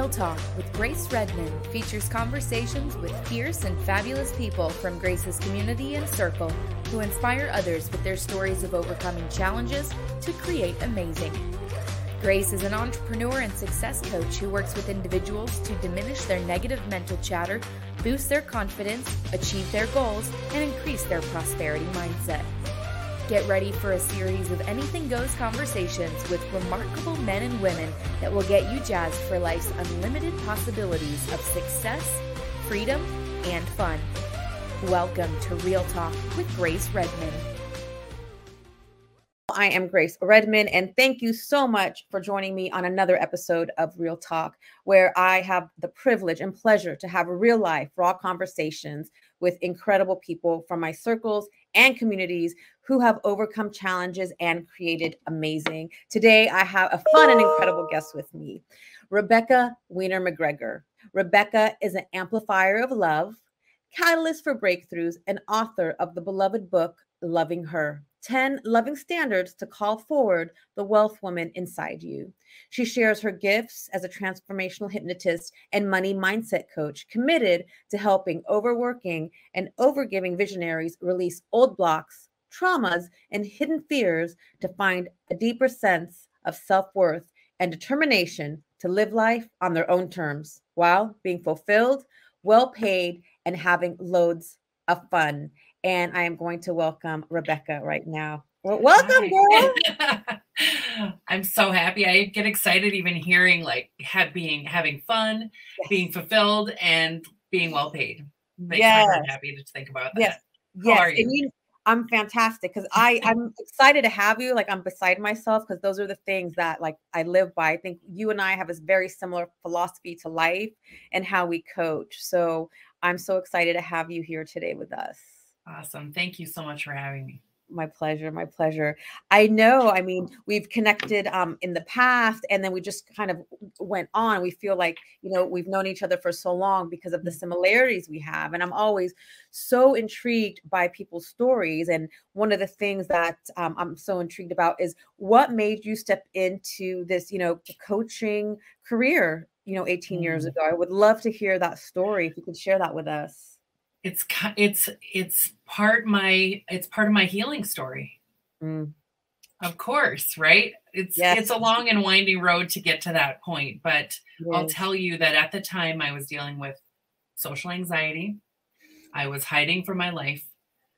Real Talk with Grace Redmond features conversations with fierce and fabulous people from Grace's community and circle who inspire others with their stories of overcoming challenges to create amazing. Grace is an entrepreneur and success coach who works with individuals to diminish their negative mental chatter, boost their confidence, achieve their goals, and increase their prosperity mindset. Get ready for a series of anything goes conversations with remarkable men and women that will get you jazzed for life's unlimited possibilities of success, freedom, and fun. Welcome to Real Talk with Grace Redmond. I am Grace Redmond, and thank you so much for joining me on another episode of Real Talk, where I have the privilege and pleasure to have real life, raw conversations with incredible people from my circles and communities who have overcome challenges and created amazing. Today, I have a fun and incredible guest with me, Rebecca Weiner McGregor. Rebecca is an amplifier of love, catalyst for breakthroughs, and author of the beloved book, Loving Her 10 loving standards to call forward the wealth woman inside you. She shares her gifts as a transformational hypnotist and money mindset coach, committed to helping overworking and overgiving visionaries release old blocks, traumas, and hidden fears to find a deeper sense of self worth and determination to live life on their own terms while being fulfilled, well paid, and having loads of fun and I am going to welcome Rebecca right now. Well, welcome, girl. I'm so happy. I get excited even hearing like have being having fun, yes. being fulfilled, and being well paid. Makes yes. my heart happy to think about that. Yes. How yes. are you? I'm fantastic because I I'm excited to have you. Like I'm beside myself because those are the things that like I live by. I think you and I have a very similar philosophy to life and how we coach. So I'm so excited to have you here today with us. Awesome. Thank you so much for having me. My pleasure. My pleasure. I know. I mean, we've connected um, in the past, and then we just kind of went on. We feel like, you know, we've known each other for so long because of the mm-hmm. similarities we have. And I'm always so intrigued by people's stories. And one of the things that um, I'm so intrigued about is what made you step into this, you know, coaching career, you know, 18 mm. years ago. I would love to hear that story if you could share that with us it's it's it's part my it's part of my healing story mm. of course right it's yes. it's a long and winding road to get to that point but yes. i'll tell you that at the time i was dealing with social anxiety i was hiding from my life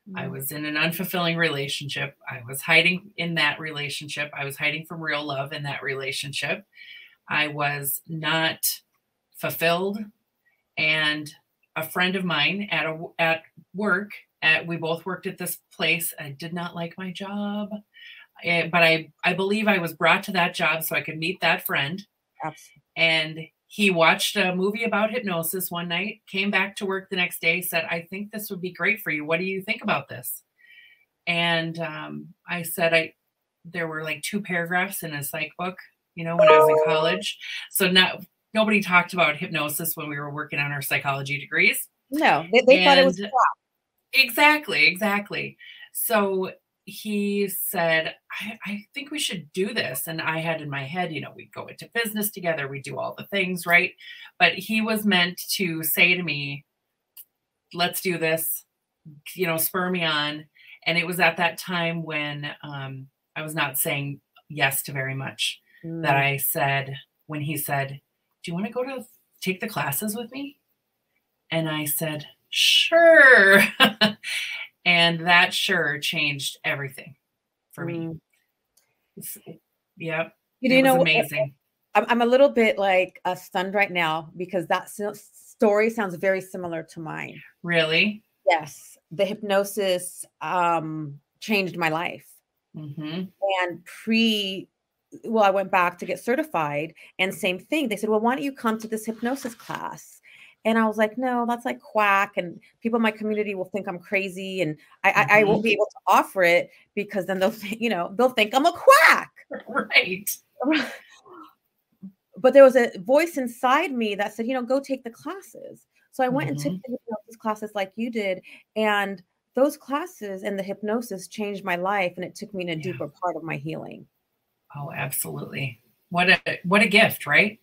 mm. i was in an unfulfilling relationship i was hiding in that relationship i was hiding from real love in that relationship i was not fulfilled and a friend of mine at a at work at we both worked at this place. I did not like my job eh, but i i believe i was brought to that job so i could meet that friend. Absolutely. and he watched a movie about hypnosis one night came back to work the next day said i think this would be great for you. What do you think about this? And um, i said i there were like two paragraphs in a psych book you know when i was in college. So now nobody talked about hypnosis when we were working on our psychology degrees. No, they, they thought it was exactly, exactly. So he said, I, I, think we should do this. And I had in my head, you know, we go into business together, we do all the things, right? But he was meant to say to me, let's do this, you know, spur me on. And it was at that time when um, I was not saying yes to very much mm. that I said, when he said, do you want to go to take the classes with me? And I said, Sure. and that sure changed everything for me. Mm. Yep. You do know amazing. I'm a little bit like uh, stunned right now because that story sounds very similar to mine. Really? Yes. The hypnosis um, changed my life. Mm-hmm. And pre well, I went back to get certified, and same thing. They said, "Well, why don't you come to this hypnosis class?" And I was like, "No, that's like quack, and people in my community will think I'm crazy, and I, mm-hmm. I, I, won't mm-hmm. be able to offer it because then they'll, think, you know, they'll think I'm a quack." Right. But there was a voice inside me that said, "You know, go take the classes." So I went mm-hmm. and took mm-hmm. the hypnosis classes like you did, and those classes and the hypnosis changed my life, and it took me in a yeah. deeper part of my healing. Oh, absolutely. What a what a gift, right?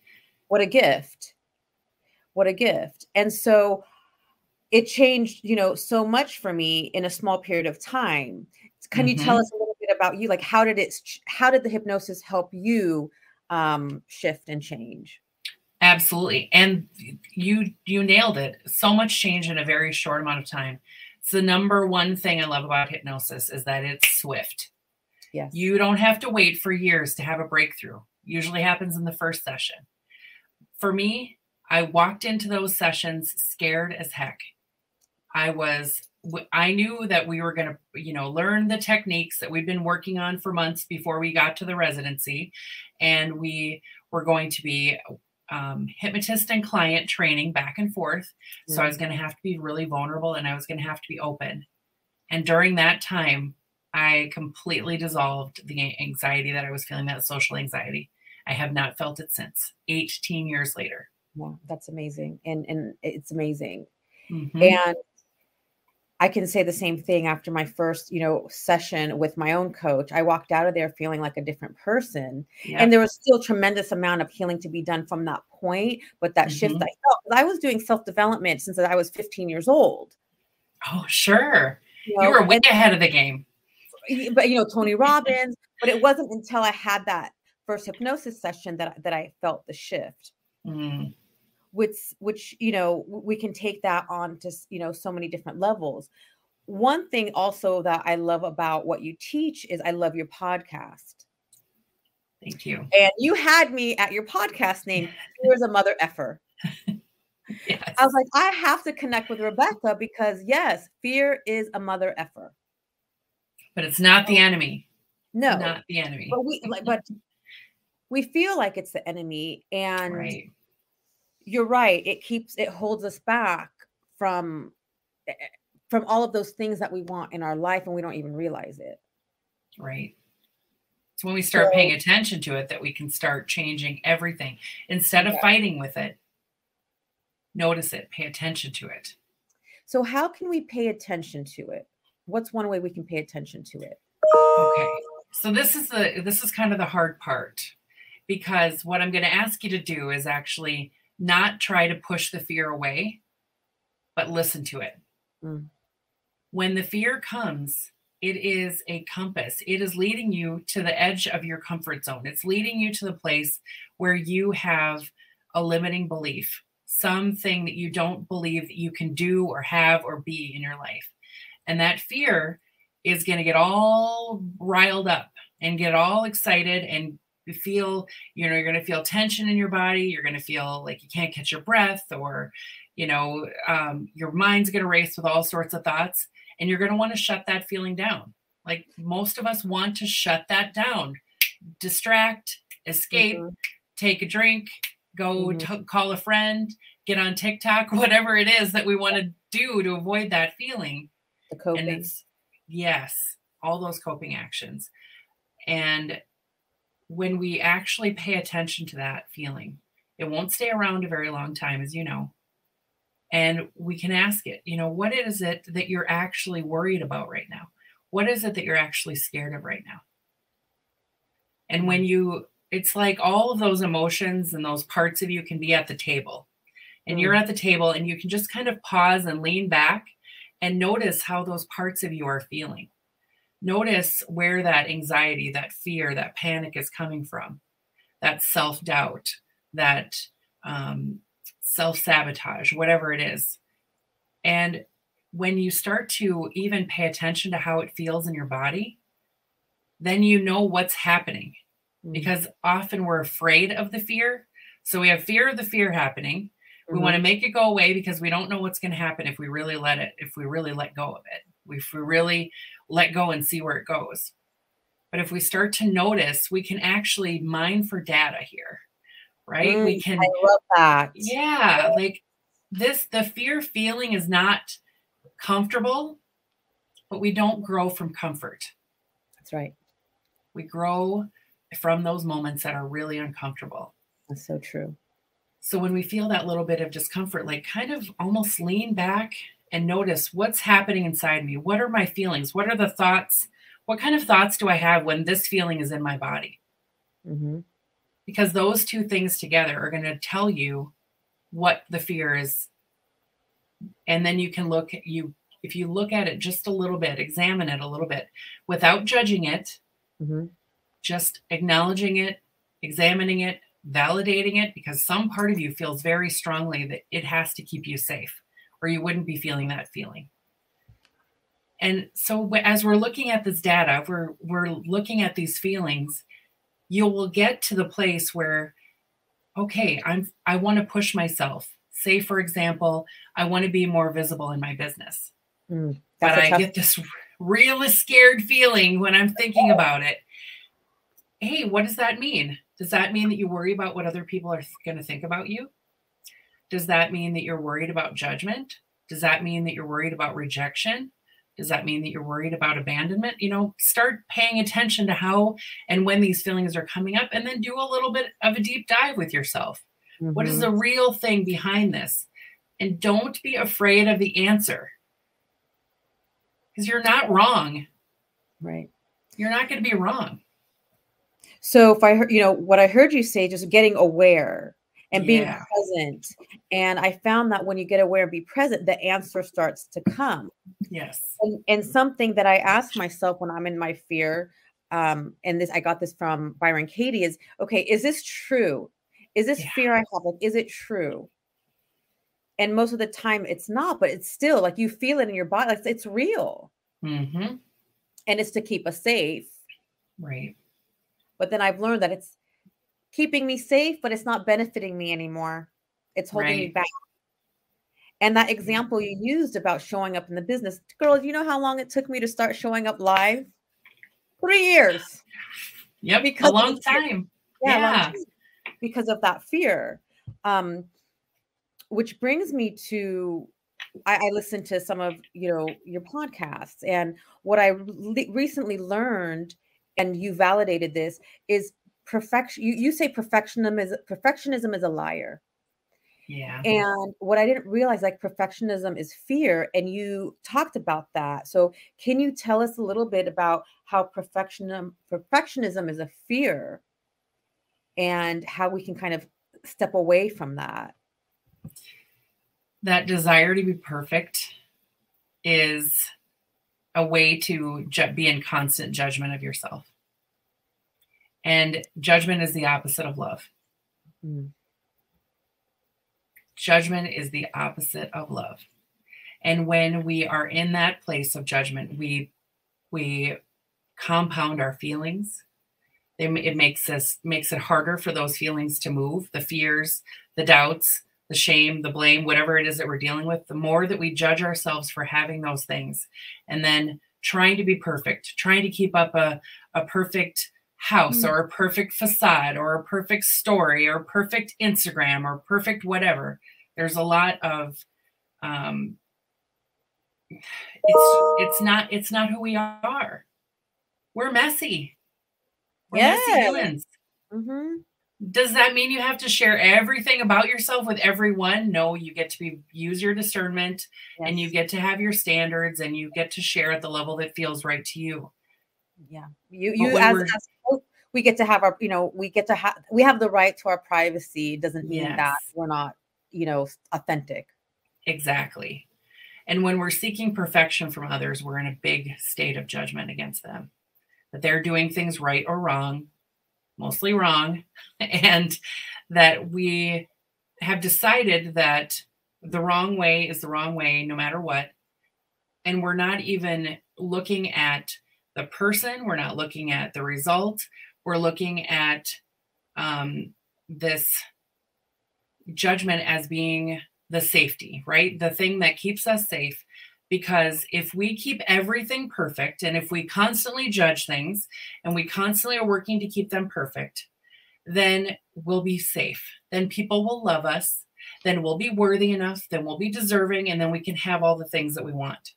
what a gift. What a gift. And so it changed, you know, so much for me in a small period of time. Can mm-hmm. you tell mm-hmm. us a little bit about you? Like, how did it, how did the hypnosis help you um, shift and change? Absolutely. And you, you nailed it. So much change in a very short amount of time. It's the number one thing I love about hypnosis is that it's swift. Yes. You don't have to wait for years to have a breakthrough. Usually happens in the first session. For me, I walked into those sessions scared as heck. I was I knew that we were going to, you know, learn the techniques that we'd been working on for months before we got to the residency, and we were going to be um, hypnotist and client training back and forth. Mm-hmm. So I was mm. going to have to be really vulnerable, and I was going to have to be open. And during that time, I completely dissolved the anxiety that I was feeling, that social anxiety. I have not felt it since 18 years later. Wow, that's amazing. And and it's amazing. Mm-hmm. And I can say the same thing after my first, you know, session with my own coach. I walked out of there feeling like a different person. And there was still tremendous amount of healing to be done from that point, but that mm-hmm. shift I felt I was doing self-development since I was 15 years old. Oh, sure. You, know, you were way and, ahead of the game. But you know, Tony Robbins, but it wasn't until I had that first hypnosis session that that I felt the shift. Mm. Which which you know we can take that on to you know so many different levels. One thing also that i love about what you teach is i love your podcast. Thank you. And you had me at your podcast name here's a mother effer. Yes. i was like i have to connect with rebecca because yes fear is a mother effer but it's not the enemy. No. Not the enemy. But we but we feel like it's the enemy and right. you're right it keeps it holds us back from eh, eh, from all of those things that we want in our life and we don't even realize it. Right. It's when we start so, paying attention to it that we can start changing everything. Instead of yeah. fighting with it notice it pay attention to it. So how can we pay attention to it what's one way we can pay attention to it okay so this is the this is kind of the hard part because what i'm going to ask you to do is actually not try to push the fear away, but listen to it. Mm. When the fear comes, it is a compass. It is leading you to the edge of your comfort zone. It's leading you to the place where you have a limiting belief, something that you don't believe that you can do or have or be in your life. And that fear is going to get all riled up and get all excited and feel you know you're going to feel tension in your body you're going to feel like you can't catch your breath or you know um, your mind's going to race with all sorts of thoughts and you're going to want to shut that feeling down like most of us want to shut that down distract escape mm-hmm. take a drink go mm-hmm. t- call a friend get on tiktok whatever it is that we want to do to avoid that feeling the coping. yes all those coping actions and when we actually pay attention to that feeling, it won't stay around a very long time, as you know. And we can ask it, you know, what is it that you're actually worried about right now? What is it that you're actually scared of right now? And when you, it's like all of those emotions and those parts of you can be at the table. And you're mm. at the table and you can just kind of pause and lean back and notice how those parts of you are feeling notice where that anxiety, that fear, that panic is coming from, that self doubt, that um, self sabotage, whatever it is. And when you start to even pay attention to how it feels in your body, then you know what's happening mm-hmm. because often we're afraid of the fear. So we have fear of the fear happening. We mm-hmm. want to make it go away because we don't know what's going to happen if we really let it, if we really let go of it. If we really let go and see where it goes. But if we start to notice, we can actually mine for data here, right? Mm, we can. I love that. Yeah, like this, the fear feeling is not comfortable, but we don't grow from comfort. That's right. We grow from those moments that are really uncomfortable. That's so true. So when we feel that little bit of discomfort, like kind of almost lean back and notice what's happening inside me. What are my feelings? What are the thoughts? What kind of thoughts do I have when this feeling is in my body? Mm-hmm. because those two things together are going to tell you what the fear is and then you can look at you if you look at it just a little bit examine it a little bit without judging it mm-hmm. just acknowledging it examining it validating it because some part of you feels very strongly that it has to keep you safe or you wouldn't be feeling that feeling. And so as we're looking at this data we're we're looking at these feelings you will get to the place where okay i'm i want to push myself. Say for example i want to be more visible in my business. Mm, but i tough- get this really scared feeling when i'm thinking about it. Hey what does that mean does that mean that you worry about what other people are going to think about you does that mean that you're worried about judgment does that mean that you're worried about rejection does that mean that you're worried about abandonment? You know, start paying attention to how and when these feelings are coming up, and then do a little bit of a deep dive with yourself. Mm-hmm. What is mm-hmm. the real thing behind this? And don't be afraid of the answer because you're not wrong. Right. You're not going to be wrong. So, if I heard, you know, what I heard you say, just getting aware and being yeah. present. And I found that when you get aware and be present, the answer starts to come. Yes. And, and something that I ask myself when I'm in my fear, um, and this I got this from Byron Katie is okay, is this true? Is this yeah. fear I have? Like, is it true? And most of the time it's not, but it's still like you feel it in your body, like it's real. Mm-hmm. And it's to keep us safe. Right. But then I've learned that it's keeping me safe, but it's not benefiting me anymore. It's holding right. me back. And that example you used about showing up in the business, girl, you know how long it took me to start showing up live? Three years. Yep, because a long time. Yeah, yeah. Long time because of that fear. Um, which brings me to I, I listened to some of you know your podcasts, and what I re- recently learned, and you validated this, is perfection you, you say perfectionism is perfectionism is a liar. Yeah. And what i didn't realize like perfectionism is fear and you talked about that. So can you tell us a little bit about how perfectionism perfectionism is a fear? And how we can kind of step away from that? That desire to be perfect is a way to ju- be in constant judgment of yourself and judgment is the opposite of love. Mm. Judgment is the opposite of love. And when we are in that place of judgment, we we compound our feelings. It makes us makes it harder for those feelings to move, the fears, the doubts, the shame, the blame, whatever it is that we're dealing with. The more that we judge ourselves for having those things, and then trying to be perfect, trying to keep up a, a perfect house mm-hmm. or a perfect facade or a perfect story or perfect Instagram or perfect whatever. There's a lot of um it's it's not it's not who we are. We're messy. We're yeah. messy humans. Mm-hmm. Does that mean you have to share everything about yourself with everyone? No, you get to be use your discernment yes. and you get to have your standards and you get to share at the level that feels right to you. Yeah. You you as, as we get to have our, you know, we get to have, we have the right to our privacy. Doesn't mean yes. that we're not, you know, authentic. Exactly. And when we're seeking perfection from others, we're in a big state of judgment against them that they're doing things right or wrong, mostly wrong, and that we have decided that the wrong way is the wrong way no matter what. And we're not even looking at the person, we're not looking at the result, we're looking at um, this judgment as being the safety, right? The thing that keeps us safe. Because if we keep everything perfect and if we constantly judge things and we constantly are working to keep them perfect, then we'll be safe. Then people will love us. Then we'll be worthy enough. Then we'll be deserving. And then we can have all the things that we want.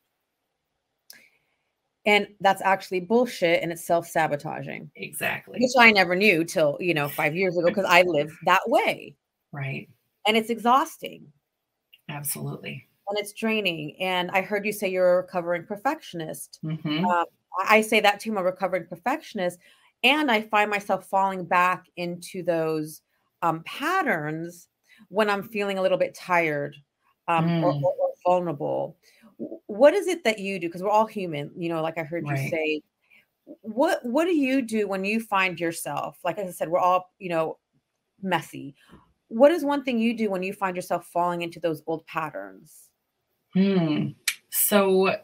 And that's actually bullshit and it's self sabotaging. Exactly. Which I never knew till, you know, five years ago because I lived that way. Right. And it's exhausting. Absolutely. And it's draining. And I heard you say you're a recovering perfectionist. Mm-hmm. Uh, I say that too, I'm a recovering perfectionist. and I find myself falling back into those um, patterns when I'm feeling a little bit tired um, mm. or, or, or, vulnerable. What is it that you do? Because we're all human, you know, like I heard right. you say. What What do you do when you find yourself? Like I said, we're all, you know, messy. What is one thing you do when you find yourself falling into those old patterns? Hmm. So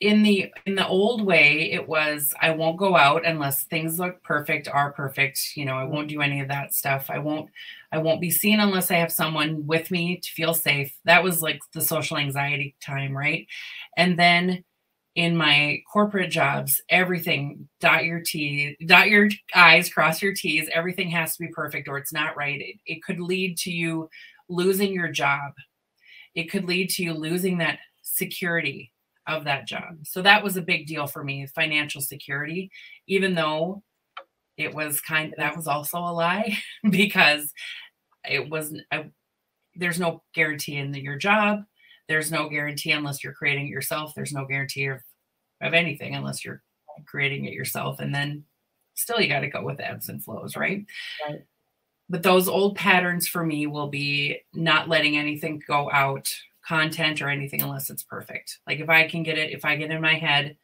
in the in the old way it was i won't go out unless things look perfect are perfect you know i won't do any of that stuff. I won't i won't be seen unless i have someone with me to feel safe. That was like the social anxiety time right? And then in my corporate jobs everything dot your t dot your i's cross your t's everything has to be perfect or it's not right. It, it could lead to you losing your job it could lead to you losing that security of that job. So that was a big deal for me, financial security, even though it was kind of, that was also a lie because it wasn't, I, there's no guarantee in the, your job. There's no guarantee unless you're creating it yourself. There's no guarantee of, of anything unless you're creating it yourself. And then still you got to go with ebbs and flows, right? Right. But those old patterns for me will be not letting anything go out content or anything unless it's perfect. Like if I can get it, if I get in my head,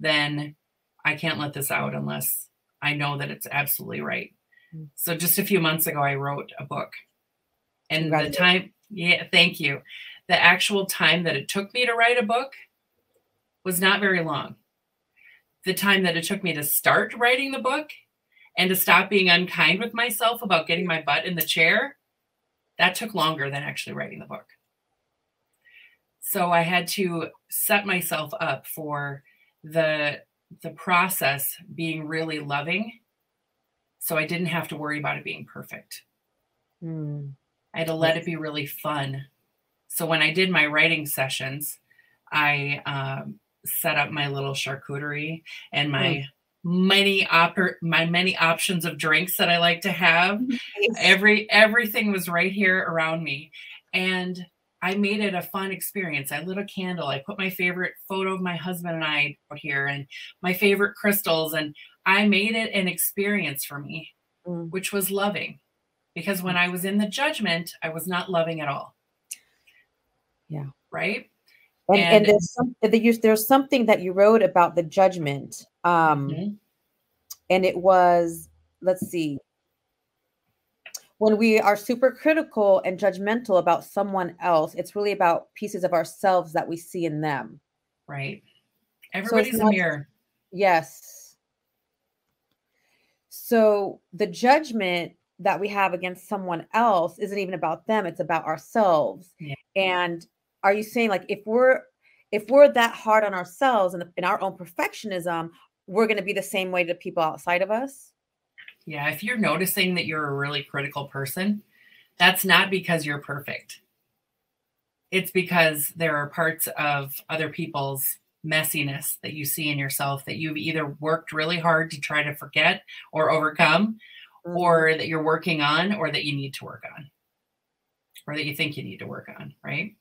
then I can't let this out unless I know that it's absolutely right. Mm. So just a few months ago, I wrote a book. And the time, yeah, thank you. The actual time that it took me to write a book was not very long. The time that it took me to start writing the book and to stop being unkind with myself about getting my butt in the chair, that took longer than actually writing the book. So I had to set myself up for the the process being really loving. So I didn't have to worry about it being perfect. Mm. I had to let it be really fun. So when I did my writing sessions, I um, set up my little charcuterie and my mm. Many oper- my many options of drinks that I like to have. Nice. Every everything was right here around me, and I made it a fun experience. I lit a candle. I put my favorite photo of my husband and I here and my favorite crystals. And I made it an experience for me, mm. which was loving. Because when I was in the judgment, I was not loving at all. Yeah. Right. And, and, and there's, some, there's something that you wrote about the judgment. Um, mm-hmm. And it was, let's see, when we are super critical and judgmental about someone else, it's really about pieces of ourselves that we see in them. Right. Everybody's so a mirror. Yes. So the judgment that we have against someone else isn't even about them, it's about ourselves. Yeah. And are you saying like if we're if we're that hard on ourselves and in our own perfectionism, we're going to be the same way to people outside of us? Yeah, if you're noticing that you're a really critical person, that's not because you're perfect. It's because there are parts of other people's messiness that you see in yourself that you've either worked really hard to try to forget or overcome, mm-hmm. or that you're working on, or that you need to work on, or that you think you need to work on, right?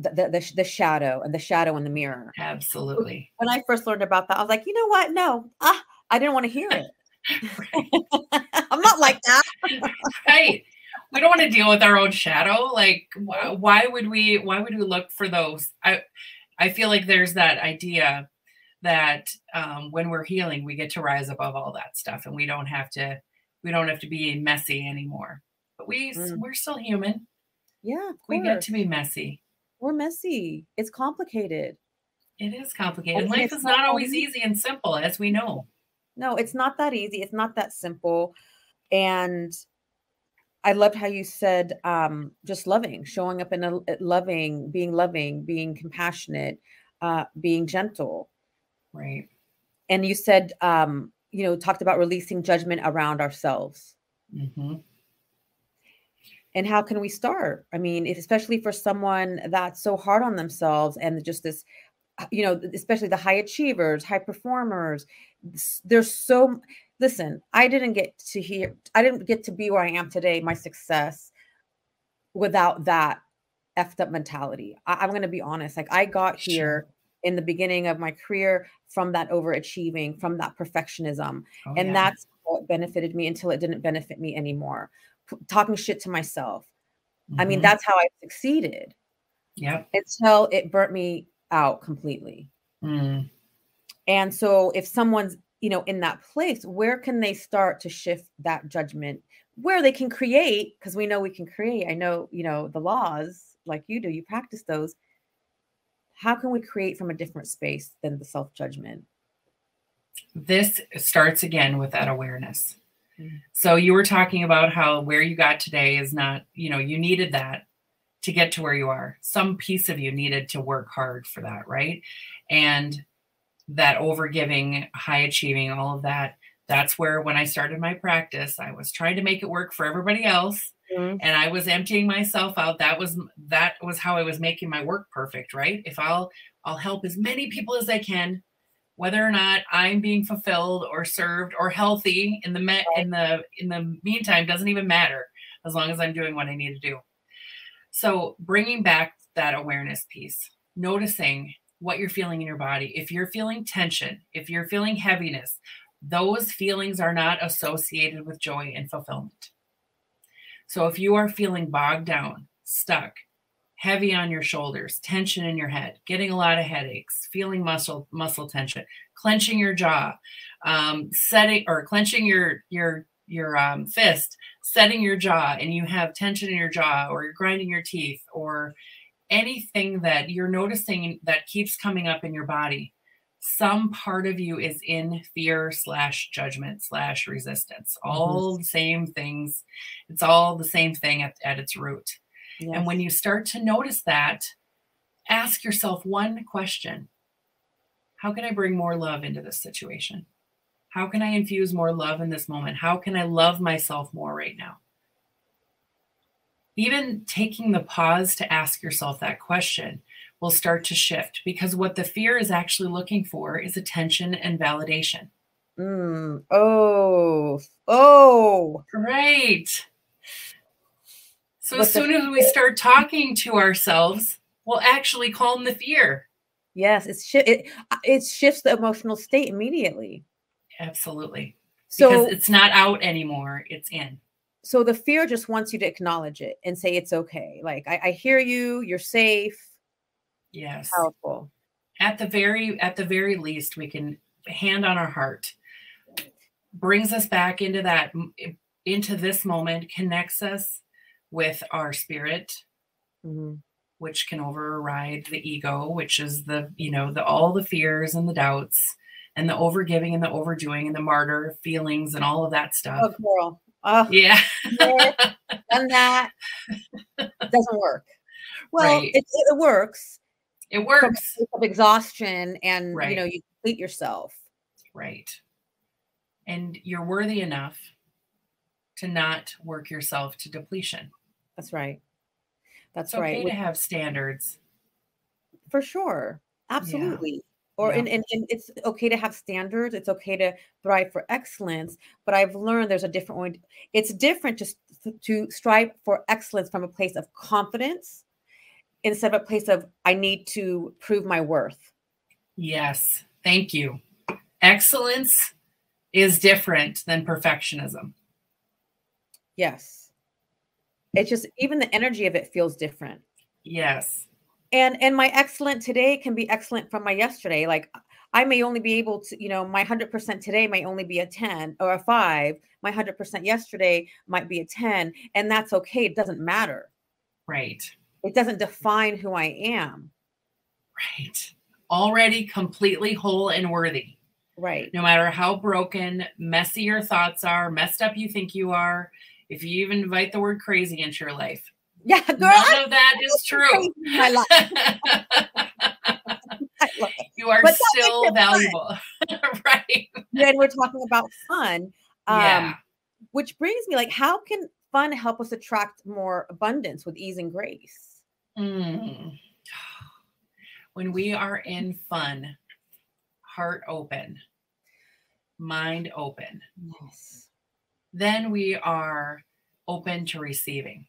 The, the, the, shadow and the shadow in the mirror. Absolutely. When I first learned about that, I was like, you know what? No, ah, I didn't want to hear it. I'm not like that. right. We don't want to deal with our own shadow. Like, why, why would we? Why would we look for those? I, I feel like there's that idea that um, when we're healing, we get to rise above all that stuff, and we don't have to. We don't have to be messy anymore. But we mm. we're still human. Yeah, we get to be messy. We're messy. It's complicated. It is complicated. Life is not always easy and simple, as we know no, it's not that easy. It's not that simple. And I loved how you said um, just loving, showing up in a loving, being loving, being compassionate, uh, being gentle. Right. And you said, um, you know, talked about releasing judgment around ourselves. Mm-hmm. And how can we start? I mean, especially for someone that's so hard on themselves and just this, uh, you know, especially the high achievers, high performers, there's so listen i didn't get to hear i didn't get to be where i am today my success without that effed up mentality I, am going to be honest like i got here in the beginning of my career from that overachieving, from that perfectionism. Oh, and yeah. that's what benefited me until it didn't benefit me anymore. Talking shit to myself. Mm-hmm. I mean, mm-hmm. that's how I succeeded. Yeah. Until it burnt me out completely. Mm. And so if someone's, you know, in that place, where can they start to shift that judgment? Where they can create, because we know we can create. I know, you know, the laws like you do, you practice those. How can we create from a different space than the self judgment? This starts again with that awareness. So you were talking about how where you got today is not, you know, you needed that to get to where you are. Some piece of you needed to work hard for that, right? And that overgiving, high achieving, all of that. That's where when I started my practice, I was trying to make it work for everybody else. Mm-hmm. And I was emptying myself out. That was that was how I was making my work perfect, right? If I'll I'll help as many people as I can, whether or not I'm being fulfilled or served or healthy in the me- in the in the meantime doesn't even matter as long as I'm doing what I need to do. So, bringing back that awareness piece, noticing what you're feeling in your body. If you're feeling tension, if you're feeling heaviness, those feelings are not associated with joy and fulfillment. So, if you are feeling bogged down, stuck, heavy on your shoulders, tension in your head, getting a lot of headaches, feeling muscle muscle tension, clenching your jaw, um, setting or clenching your your your um, fist, setting your jaw, and you have tension in your jaw, or you're grinding your teeth, or anything that you're noticing that keeps coming up in your body, some part of you is in fear slash judgment slash resistance. Mm-hmm. All the same things. It's all the same thing at, at its root. Yes. And when you start to notice that, ask yourself one question How can I bring more love into this situation? How can I infuse more love in this moment? How can I love myself more right now? Even taking the pause to ask yourself that question will start to shift because what the fear is actually looking for is attention and validation. Mm. Oh, oh, right. So as soon as we start talking to ourselves, we'll actually calm the fear. Yes, it's it it shifts the emotional state immediately. Absolutely. So because it's not out anymore, it's in. So the fear just wants you to acknowledge it and say it's okay. Like I, I hear you, you're safe. Yes. Powerful. At the very at the very least, we can hand on our heart. Brings us back into that into this moment, connects us with our spirit. Mm-hmm which can override the ego, which is the, you know, the all the fears and the doubts and the overgiving and the overdoing and the martyr feelings and all of that stuff. Oh, girl. Oh, yeah. done that. Doesn't work. Well, right. it, it, works. It works. Of exhaustion and, right. you know, you complete yourself. Right. And you're worthy enough to not work yourself to depletion. That's right. That's it's right. Okay to have standards. For sure. Absolutely or yeah. and, and, and it's okay to have standards it's okay to thrive for excellence but i've learned there's a different way it's different to, to strive for excellence from a place of confidence instead of a place of i need to prove my worth yes thank you excellence is different than perfectionism yes it's just even the energy of it feels different. Yes. And and my excellent today can be excellent from my yesterday. Like i may only be able to you know my 100% today may only be a 10 or a 5 my 100% yesterday might be a 10 and that's okay. It doesn't matter. Right. It doesn't define who i am. Right. Already completely whole and worthy. Right. No matter how broken messy your thoughts are messed up you think you are if you even invite the word crazy into your life yeah, girl. None of that is true. My life. you are still valuable. right. Then we're talking about fun. Um, yeah. Which brings me like, how can fun help us attract more abundance with ease and grace? Mm. When we are in fun, heart open, mind open, yes. Then we are open to receiving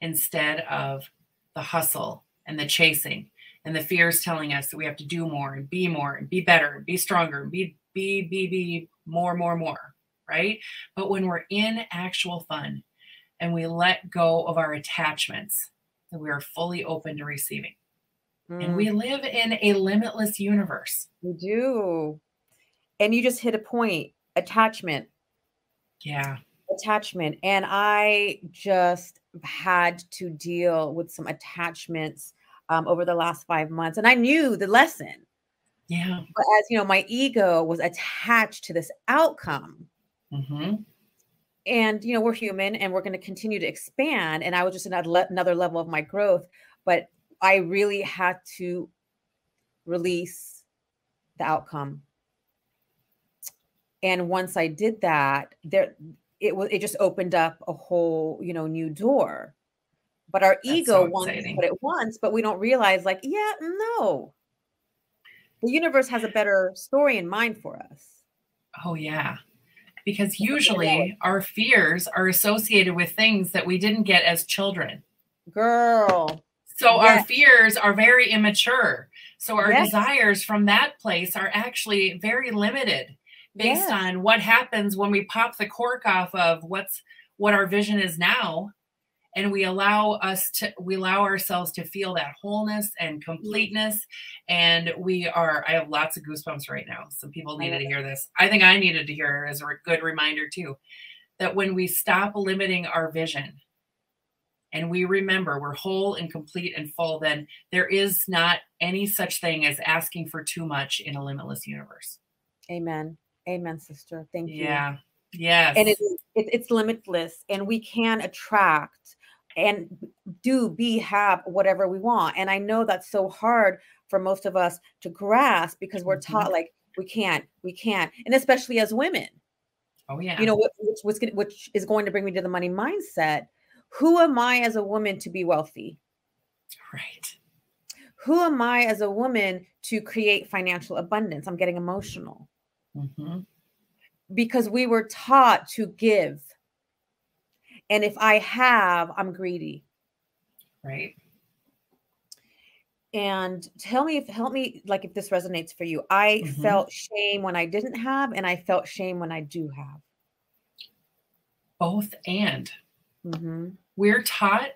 instead of the hustle and the chasing and the fear is telling us that we have to do more and be more and be better and be stronger and be be be be more more more right? But when we're in actual fun and we let go of our attachments that we are fully open to receiving. Mm. and we live in a limitless universe. We do. And you just hit a point attachment yeah. Attachment and i just had to deal with some attachments um, over the last five months and i knew the lesson. Yeah. But as you know my ego was attached to this outcome mm-hmm. and you know we're human and we're going to continue to expand and i was just another, another level of my growth but i really had to release the outcome and once i did that there it was it just opened up a whole you know new door. But our That's ego so wants what it wants but we don't realize like yeah no. The universe has a better story in mind for us. Oh yeah. Because usually our fears are associated with things that we didn't get as children. Girl. So yes. our fears are very immature. So our yes. desires from that place are actually very limited based yeah. on what happens when we pop the cork off of what's what our vision is now. And we allow us to we allow ourselves to feel that wholeness and completeness. And we are i have lots of goosebumps right now. Some people needed to hear this. I think i needed to hear it as a good reminder too that when we stop limiting our vision and we remember we're whole and complete and full then there is not any such thing as asking for too much in a limitless universe. Amen Amen, sister. Thank you. Yeah. Yes. And it, it, it's limitless, and we can attract and do be have whatever we want. And I know that's so hard for most of us to grasp because we're mm-hmm. taught like we can't, we can't, and especially as women. Oh yeah. You know which, which, which is going to bring me to the money mindset. Who am I as a woman to be wealthy? Right. Who am I as a woman to create financial abundance? I'm getting emotional. Mm-hmm. Because we were taught to give. And if I have, I'm greedy. Right. And tell me if help me like if this resonates for you. I mm-hmm. felt shame when I didn't have, and I felt shame when I do have. Both and. Mm-hmm. We're taught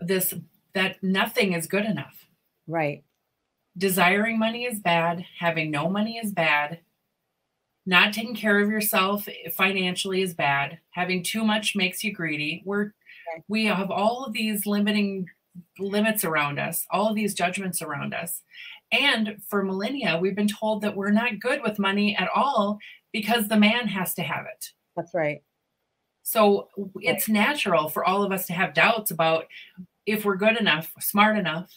this that nothing is good enough. Right. Desiring money is bad. Having no money is bad not taking care of yourself financially is bad. Having too much makes you greedy. We're we have all of these limiting limits around us all of these judgments around us. And for millennia we've been told that we're not good with money at all because the man has to have it. That's right. So it's natural for all of us to have doubts about if we're good enough smart enough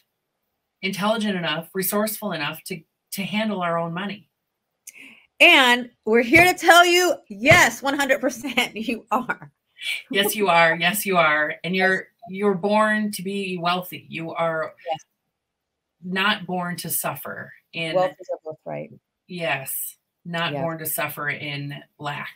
intelligent enough resourceful enough to to handle our own money and we're here to tell you yes, 100% you are. yes, you are. Yes, you are. And you're you're born to be wealthy. You are yes. not born to suffer in wealth is a birthright. Yes, not born to suffer in lack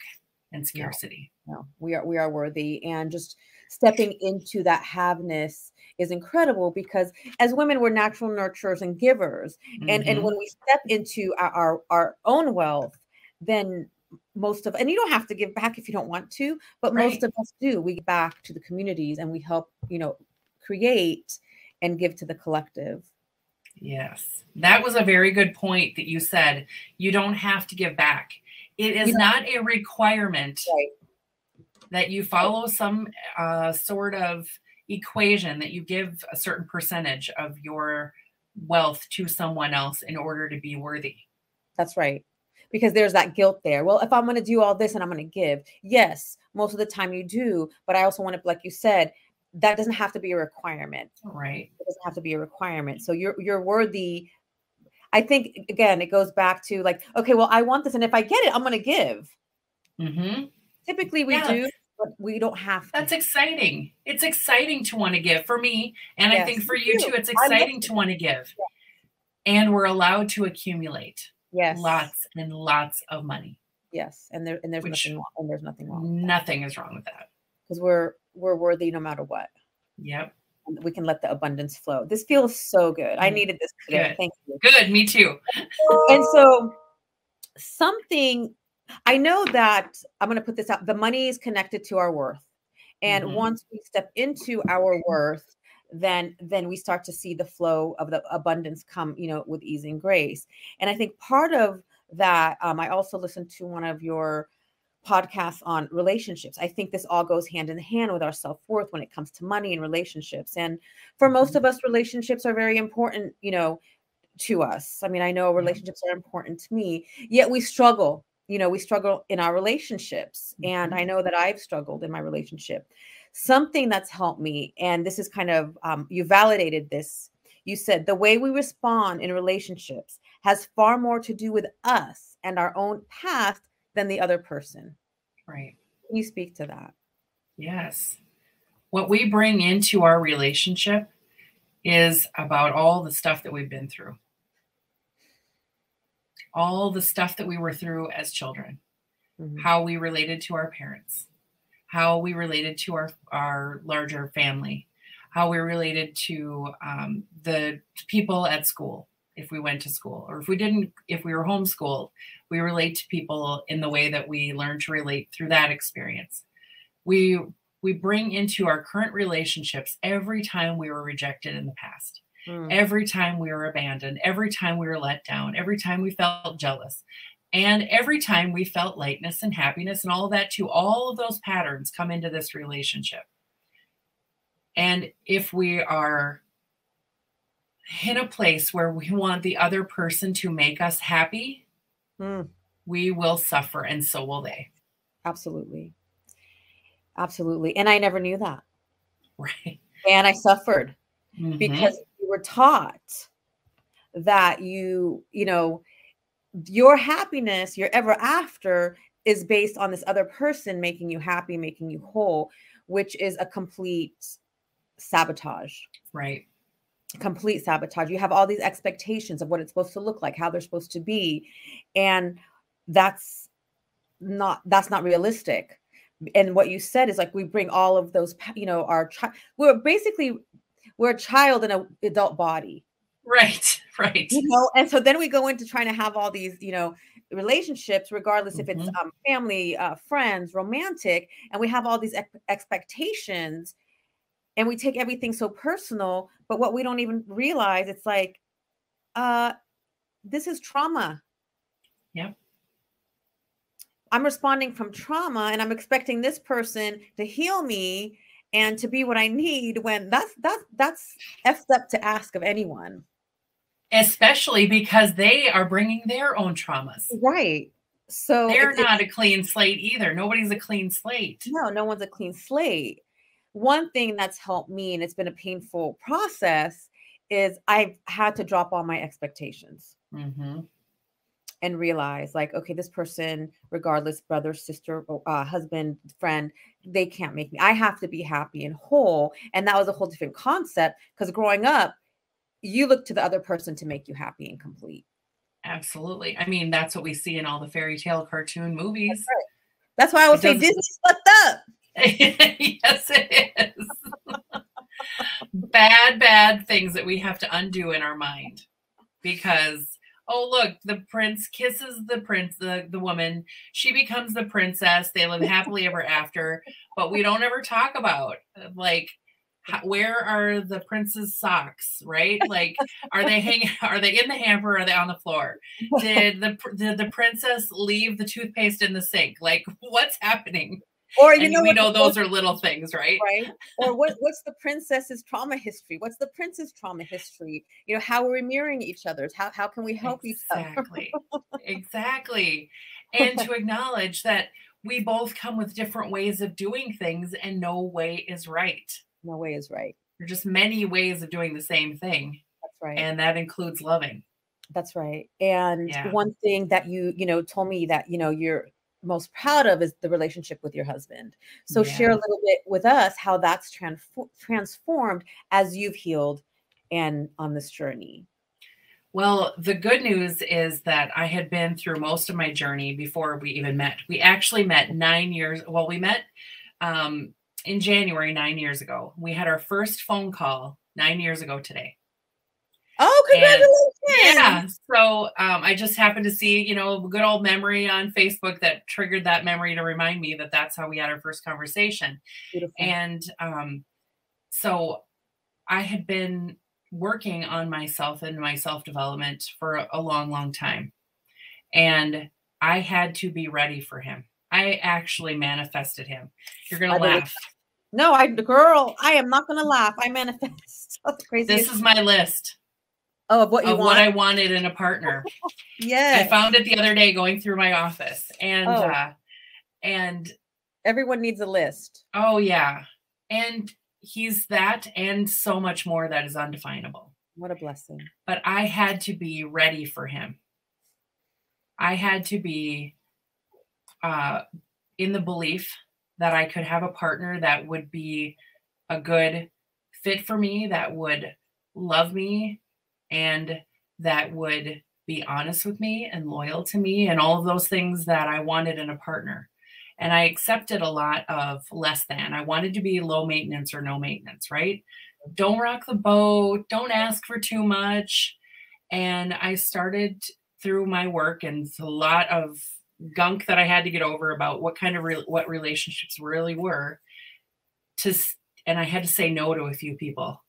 and scarcity. No, no, we are we are worthy and just stepping into that haveness is incredible because as women we're natural nurturers and givers mm-hmm. and and mm-hmm. when we step into our, our, our own wealth then most of and you don't have to give back if you don't want to but right. most of us do we give back to the communities and we help you know create and give to the collective yes that was a very good point that you said you don't have to give back it is not a requirement right. that you follow some uh, sort of equation that you give a certain percentage of your wealth to someone else in order to be worthy. That's right. Because there's that guilt there. Well, if I'm going to do all this and I'm going to give, yes, most of the time you do. But I also want to, like you said, that doesn't have to be a requirement. Right. It doesn't have to be a requirement. So you're you're worthy. I think again, it goes back to like, okay, well, I want this, and if I get it, I'm going to give. Mm-hmm. Typically, we yeah. do but we don't have to. That's exciting. It's exciting to want to give for me. And yes, I think for you too, it's exciting to want to give. Yeah. And we're allowed to accumulate yes. lots and lots of money. Yes. And there and there's Which, nothing wrong. And there's nothing wrong. Nothing is wrong with that. Because we're we're worthy no matter what. Yep. we can let the abundance flow. This feels so good. I mm, needed this today. Good. Thank you. Good, me too. and so something I know that I'm going to put this out. The money is connected to our worth. And mm-hmm. once we step into our worth, then then we start to see the flow of the abundance come, you know, with ease and grace. And I think part of that, um, I also listened to one of your podcasts on relationships. I think this all goes hand in hand with our self worth when it comes to money and relationships. And for most mm-hmm. of us, relationships are very important, you know, to us. I mean, I know relationships are important to me, yet we struggle. You know, we struggle in our relationships. And I mm-hmm. know that I've struggled in my relationship. Something that's helped me, and this is kind of, um, you validated this. You said the way we respond in relationships has far more to do with us and our own past than the other person. Right. Can you speak to that? Yes. What we bring into our relationship is about all the stuff that we've been through, all the stuff that we were through as children, mm-hmm. how we related to our parents, how we related to our, our larger family, how we related to um, the people at school, if we went to school. Or if we didn't if we were homeschooled we relate to people in the way that we learn to relate through that experience. We we bring into our current relationships every time we were rejected in the past mm. every time we were abandoned every time we were let down every time we felt jealous and every time we felt lightness and happiness and all of that too all of those patterns come into this relationship and if we are in a place where we want the other person to make us happy, mm. we will suffer and so will they. Absolutely. Absolutely. And I never knew that. Right. And I suffered mm-hmm. because you were taught that you, you know, your happiness, your ever after is based on this other person making you happy, making you whole, which is a complete sabotage. Right complete sabotage. You have all these expectations of what it's supposed to look like, how they're supposed to be. And that's not that's not realistic. And what you said is like we bring all of those, you know, our child. We're basically we're a child in an adult body. Right, right. You know, and so then we go into trying to have all these, you know, relationships, regardless mm-hmm. if it's mm-hmm. um, family, uh, friends, romantic, and we have all these ex- expectations and we take everything so personal but what we don't even realize it's like uh this is trauma yep i'm responding from trauma and i'm expecting this person to heal me and to be what i need when that's that's that's effed up to ask of anyone. Especially because they are bringing their own traumas. Right. So they're not a clean slate either. Nobody's a clean slate. No no one's a clean slate. One thing that's helped me, and it's been a painful process, is I've had to drop all my expectations. Mm-hmm. And realize, like, okay, this person, regardless, brother, sister, uh, husband, friend, they can't make me. I have to be happy and whole. And that was a whole different concept because growing up, you look to the other person to make you happy and complete. Absolutely. I mean, that's what we see in all the fairy tale cartoon movies. That's, right. that's why I would it say Disney's fucked up. yes, it is. bad, bad things that we have to undo in our mind because oh look the prince kisses the prince the, the woman. She becomes the princess. They live happily ever after. But we don't ever talk about like how, where are the prince's socks right? Like are they hanging are they in the hamper? Are they on the floor? Did the did the princess leave the toothpaste in the sink? Like what's happening or you and know, we know those are little things, right? Right. Or what, what's the princess's trauma history? What's the prince's trauma history? You know, how are we mirroring each other's? How how can we help exactly. each other? exactly. Exactly. And to acknowledge that we both come with different ways of doing things, and no way is right. No way is right. There's just many ways of doing the same thing. That's right. And that includes loving. That's right. And yeah. one thing that you, you know, told me that, you know, you're most proud of is the relationship with your husband. So yeah. share a little bit with us how that's transf- transformed as you've healed and on this journey. Well, the good news is that I had been through most of my journey before we even met. We actually met nine years. Well, we met um, in January, nine years ago. We had our first phone call nine years ago today. Oh, congratulations! And, yeah. So um, I just happened to see, you know, a good old memory on Facebook that triggered that memory to remind me that that's how we had our first conversation. Beautiful. And um, so I had been working on myself and my self development for a, long, long time. And I had to be ready for him. I actually manifested him. You're gonna laugh. No, I girl, I am not gonna laugh. I manifest. That's crazy. This is my list. Oh, of what you of want? what I wanted in a partner. yeah. I found it the other day going through my office. And oh. uh and everyone needs a list. Oh yeah. And he's that and so much more that is undefinable. What a blessing. But I had to be ready for him. I had to be uh, in the belief that I could have a partner that would be a good fit for me, that would love me, and that would be honest with me and loyal to me, and all of those things that I wanted in a partner. And I accepted a lot of less than. I wanted to be low maintenance or no maintenance, right? Don't rock the boat, don't ask for too much. And I started through my work and a lot of gunk that I had to get over about what kind of re- what relationships really were to and I had to say no to a few people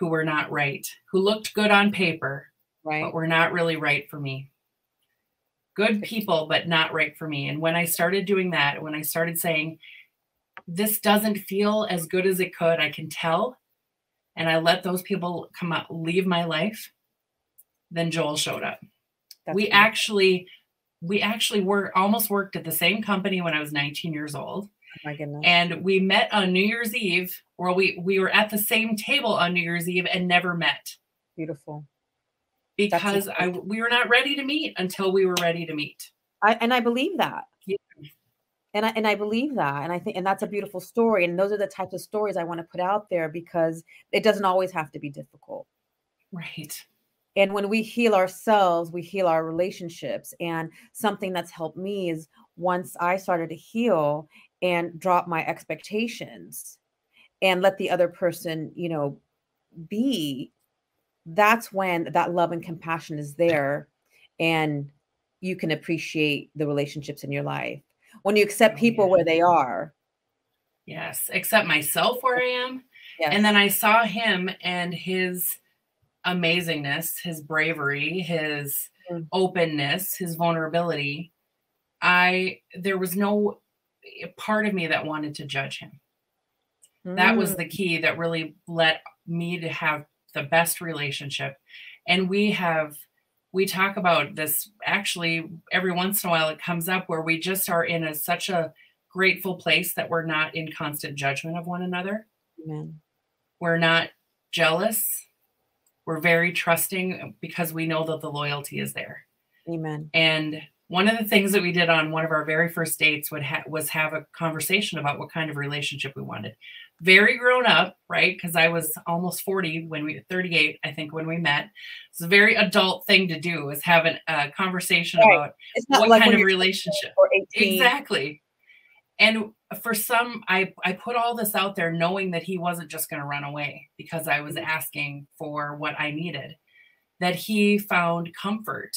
who were not right, who looked good on paper, right. but were not really right for me. Good people, but not right for me. And when I started doing that, when I started saying, this doesn't feel as good as it could, I can tell, and I let those people come out, leave my life, then Joel showed up. That's we actually we actually were almost worked at the same company when I was 19 years old. My goodness. And we met on New Year's Eve, or we we were at the same table on New Year's Eve and never met. Beautiful. Because I we were not ready to meet until we were ready to meet. I and I believe that. Yeah. And I and I believe that. And I think and that's a beautiful story. And those are the types of stories I want to put out there because it doesn't always have to be difficult. Right. And when we heal ourselves, we heal our relationships. And something that's helped me is once I started to heal and drop my expectations and let the other person, you know, be, that's when that love and compassion is there and you can appreciate the relationships in your life. When you accept oh, people where they are. Yes, accept myself where I am. Yes. And then I saw him and his amazingness, his bravery, his mm. openness, his vulnerability, I there was no part of me that wanted to judge him. Mm. That was the mm. key that really let me to have the best relationship. And we have we talk about this actually every once in a while it comes up where we just are in a such a grateful place that we're not in constant judgment of one another. Amen. We're not jealous we're very trusting because we know that the loyalty is there. Amen. And one of the things that we did on one of our very first dates would ha- was have a conversation about what kind of relationship we wanted. Very grown up, right? Because I was almost 40 when we 38, I think, when we met. It's a very adult thing to do is have a uh, conversation right. about what like kind of relationship. Exactly. And for some i i put all this out there knowing that he wasn't just going to run away because i was mm-hmm. asking for what i needed that he found comfort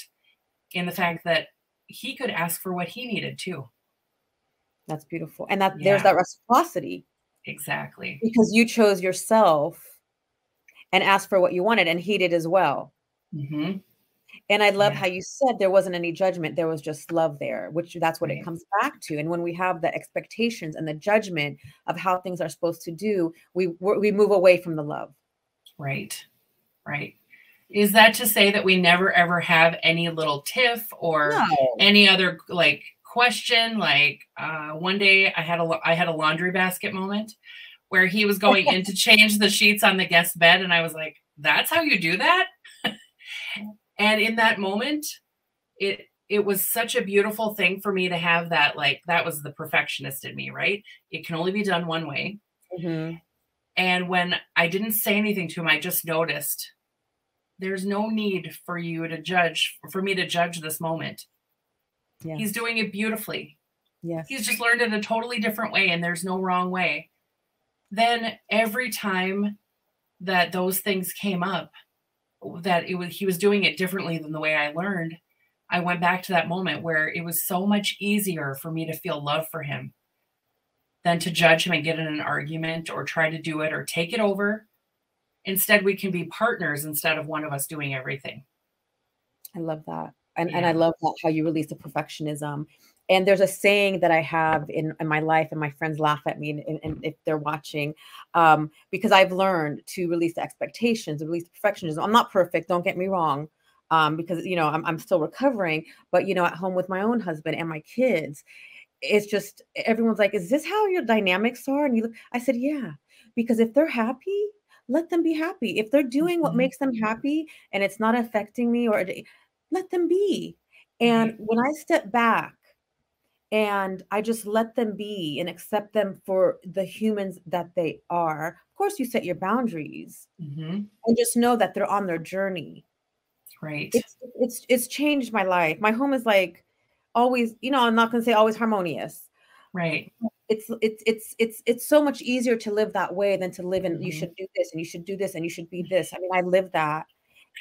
in the fact that he could ask for what he needed too that's beautiful and that yeah. there's that reciprocity exactly because you chose yourself and asked for what you wanted and he did as well mm-hmm. And I love yeah. how you said there wasn't any judgment, there was just love there, which that's what right. it comes back to. And when we have the expectations and the judgment of how things are supposed to do, we we move away from the love. Right. Right. Is that to say that we never ever have any little tiff or no. any other like question like uh one day I had a I had a laundry basket moment where he was going in to change the sheets on the guest bed and I was like that's how you do that? and in that moment it it was such a beautiful thing for me to have that like that was the perfectionist in me right it can only be done one way mm-hmm. and when i didn't say anything to him i just noticed there's no need for you to judge for me to judge this moment yes. he's doing it beautifully Yes. He's just learned it a totally different way and there's no wrong way. Then every time that those things came up, that it was he was doing it differently than the way I learned, I went back to that moment where it was so much easier for me to feel love for him than to judge him and get in an argument or try to do it or take it over. Instead, we can be partners instead of one of us doing everything. I love that. And, yeah. and I love that how you release the perfectionism. And there's a saying that I have in, in my life, and my friends laugh at me and, and if they're watching, um, because I've learned to release the expectations, release the perfectionism. I'm not perfect, don't get me wrong, um, because you know I'm, I'm still recovering. But you know, at home with my own husband and my kids, it's just everyone's like, "Is this how your dynamics are?" And you, look, I said, "Yeah," because if they're happy, let them be happy. If they're doing what mm-hmm. makes them happy and it's not affecting me, or let them be. And when I step back and I just let them be and accept them for the humans that they are. Of course, you set your boundaries mm-hmm. and just know that they're on their journey. Right. It's it's it's changed my life. My home is like always, you know, I'm not gonna say always harmonious. Right. It's it's it's it's it's so much easier to live that way than to live in mm-hmm. you should do this and you should do this and you should be this. I mean, I live that.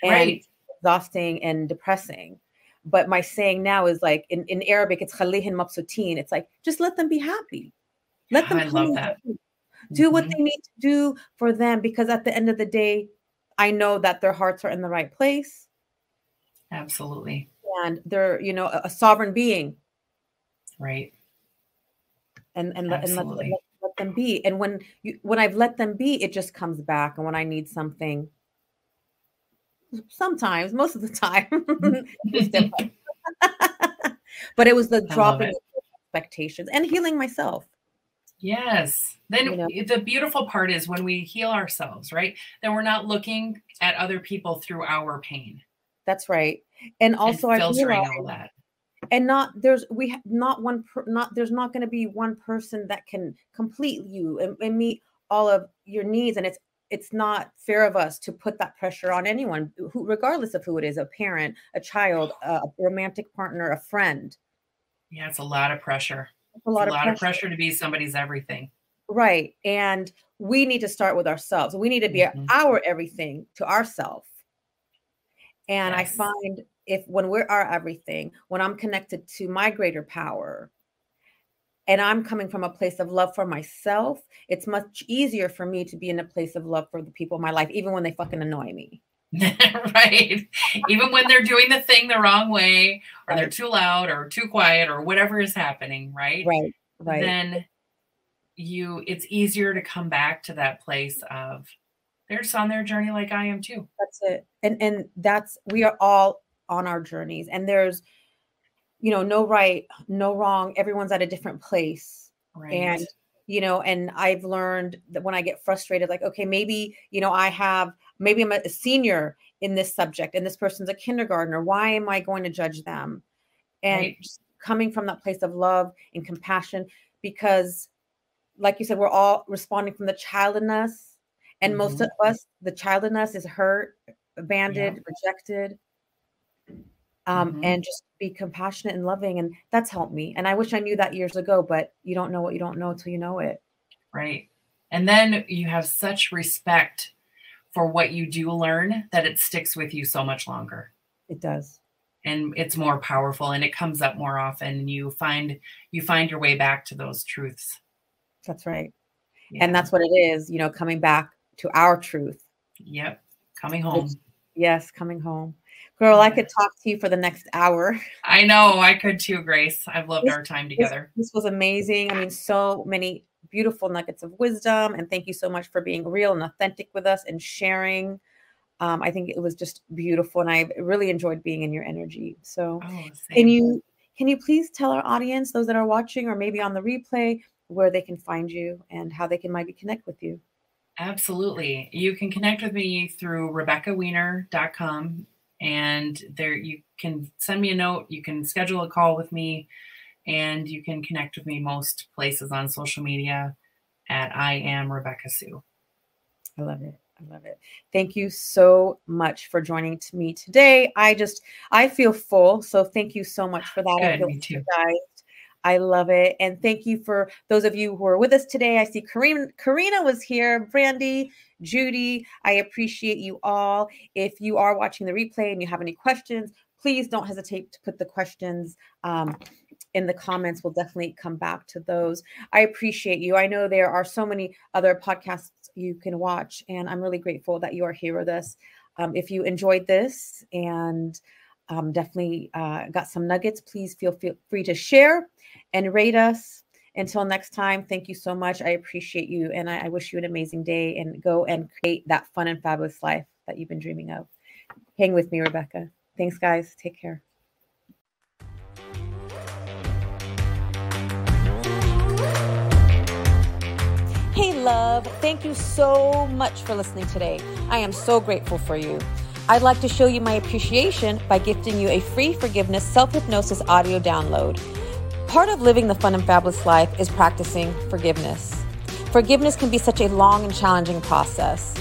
And right. exhausting and depressing. But my saying now is like in, in Arabic, it's khalihin mabsutin. It's like just let them be happy. Let them I love that. Do mm-hmm. what they need to do for them because at the end of the day, I know that their hearts are in the right place. Absolutely. And they're, you know, a, a sovereign being. Right. And and, let, and let, let, let them be. And when you when I've let them be, it just comes back. And when I need something, sometimes, most of the time. but it was the dropping expectations and healing myself. Yes. Then you know? the beautiful part is when we heal ourselves, right? Then we're not looking at other people through our pain. That's right. And also and filtering all that. And not there's we have not one per, not there's not going to be one person that can complete you and, and meet all of your needs and it's it's not fair of us to put that pressure on anyone who regardless of who it is a parent a child a romantic partner a friend yeah it's a lot of pressure it's a lot, it's a of, lot pressure. of pressure to be somebody's everything right and we need to start with ourselves we need to be mm-hmm. our everything to ourselves and yes. i find if when we're our everything when i'm connected to my greater power and I'm coming from a place of love for myself, it's much easier for me to be in a place of love for the people in my life, even when they fucking annoy me. right. Even when they're doing the thing the wrong way, or right. they're too loud or too quiet, or whatever is happening, right? Right. Right. Then you it's easier to come back to that place of they're just on their journey like I am too. That's it. And and that's we are all on our journeys. And there's you know, no right, no wrong. Everyone's at a different place. Right. And, you know, and I've learned that when I get frustrated, like, okay, maybe, you know, I have, maybe I'm a senior in this subject and this person's a kindergartner. Why am I going to judge them? And right. coming from that place of love and compassion, because, like you said, we're all responding from the child in us. And mm-hmm. most of us, the child in us is hurt, abandoned, yeah. rejected um, mm-hmm. and just be compassionate and loving. And that's helped me. And I wish I knew that years ago, but you don't know what you don't know until you know it. Right. And then you have such respect for what you do learn that it sticks with you so much longer. It does. And it's more powerful and it comes up more often and you find you find your way back to those truths. That's right. Yeah. And that's what it is, you know, coming back to our truth. Yep. Coming home. It's, yes, coming home. Girl, I could talk to you for the next hour. I know, I could too, Grace. I've loved this, our time together. This, this, was amazing. I mean, so many beautiful nuggets of wisdom. And thank you so much for being real and authentic with us and sharing. Um, I think it was just beautiful, and I really enjoyed being in your energy. So, oh, can you can you please tell our audience, those that are watching or maybe on the replay, where they can find you and how they can maybe connect with you? Absolutely. You can connect with me through RebeccaWiener.com and there you can send me a note you can schedule a call with me and you can connect with me most places on social media at i am rebecca sue. I love it. I love it. Thank you so much for joining to me today. I just i feel full so thank you so much ah, for that. Good, me too. I love it. And thank you for those of you who are with us today. I see Karina, Karina was here, Brandy, Judy. I appreciate you all. If you are watching the replay and you have any questions, please don't hesitate to put the questions um, in the comments. We'll definitely come back to those. I appreciate you. I know there are so many other podcasts you can watch, and I'm really grateful that you are here with us. Um, if you enjoyed this and um, definitely uh, got some nuggets, please feel, feel free to share and rate us. Until next time, thank you so much. I appreciate you, and I, I wish you an amazing day and go and create that fun and fabulous life that you've been dreaming of. Hang with me, Rebecca. Thanks, guys. Take care. Hey, love. Thank you so much for listening today. I am so grateful for you. I'd like to show you my appreciation by gifting you a free forgiveness self hypnosis audio download. Part of living the fun and fabulous life is practicing forgiveness. Forgiveness can be such a long and challenging process.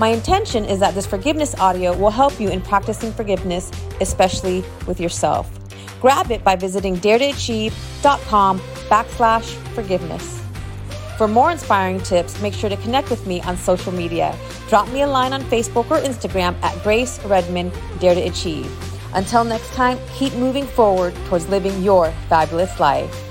My intention is that this forgiveness audio will help you in practicing forgiveness, especially with yourself. Grab it by visiting daretoachieve.com backslash forgiveness. For more inspiring tips, make sure to connect with me on social media. Drop me a line on Facebook or Instagram at Grace Redmond Dare to Achieve. Until next time, keep moving forward towards living your fabulous life.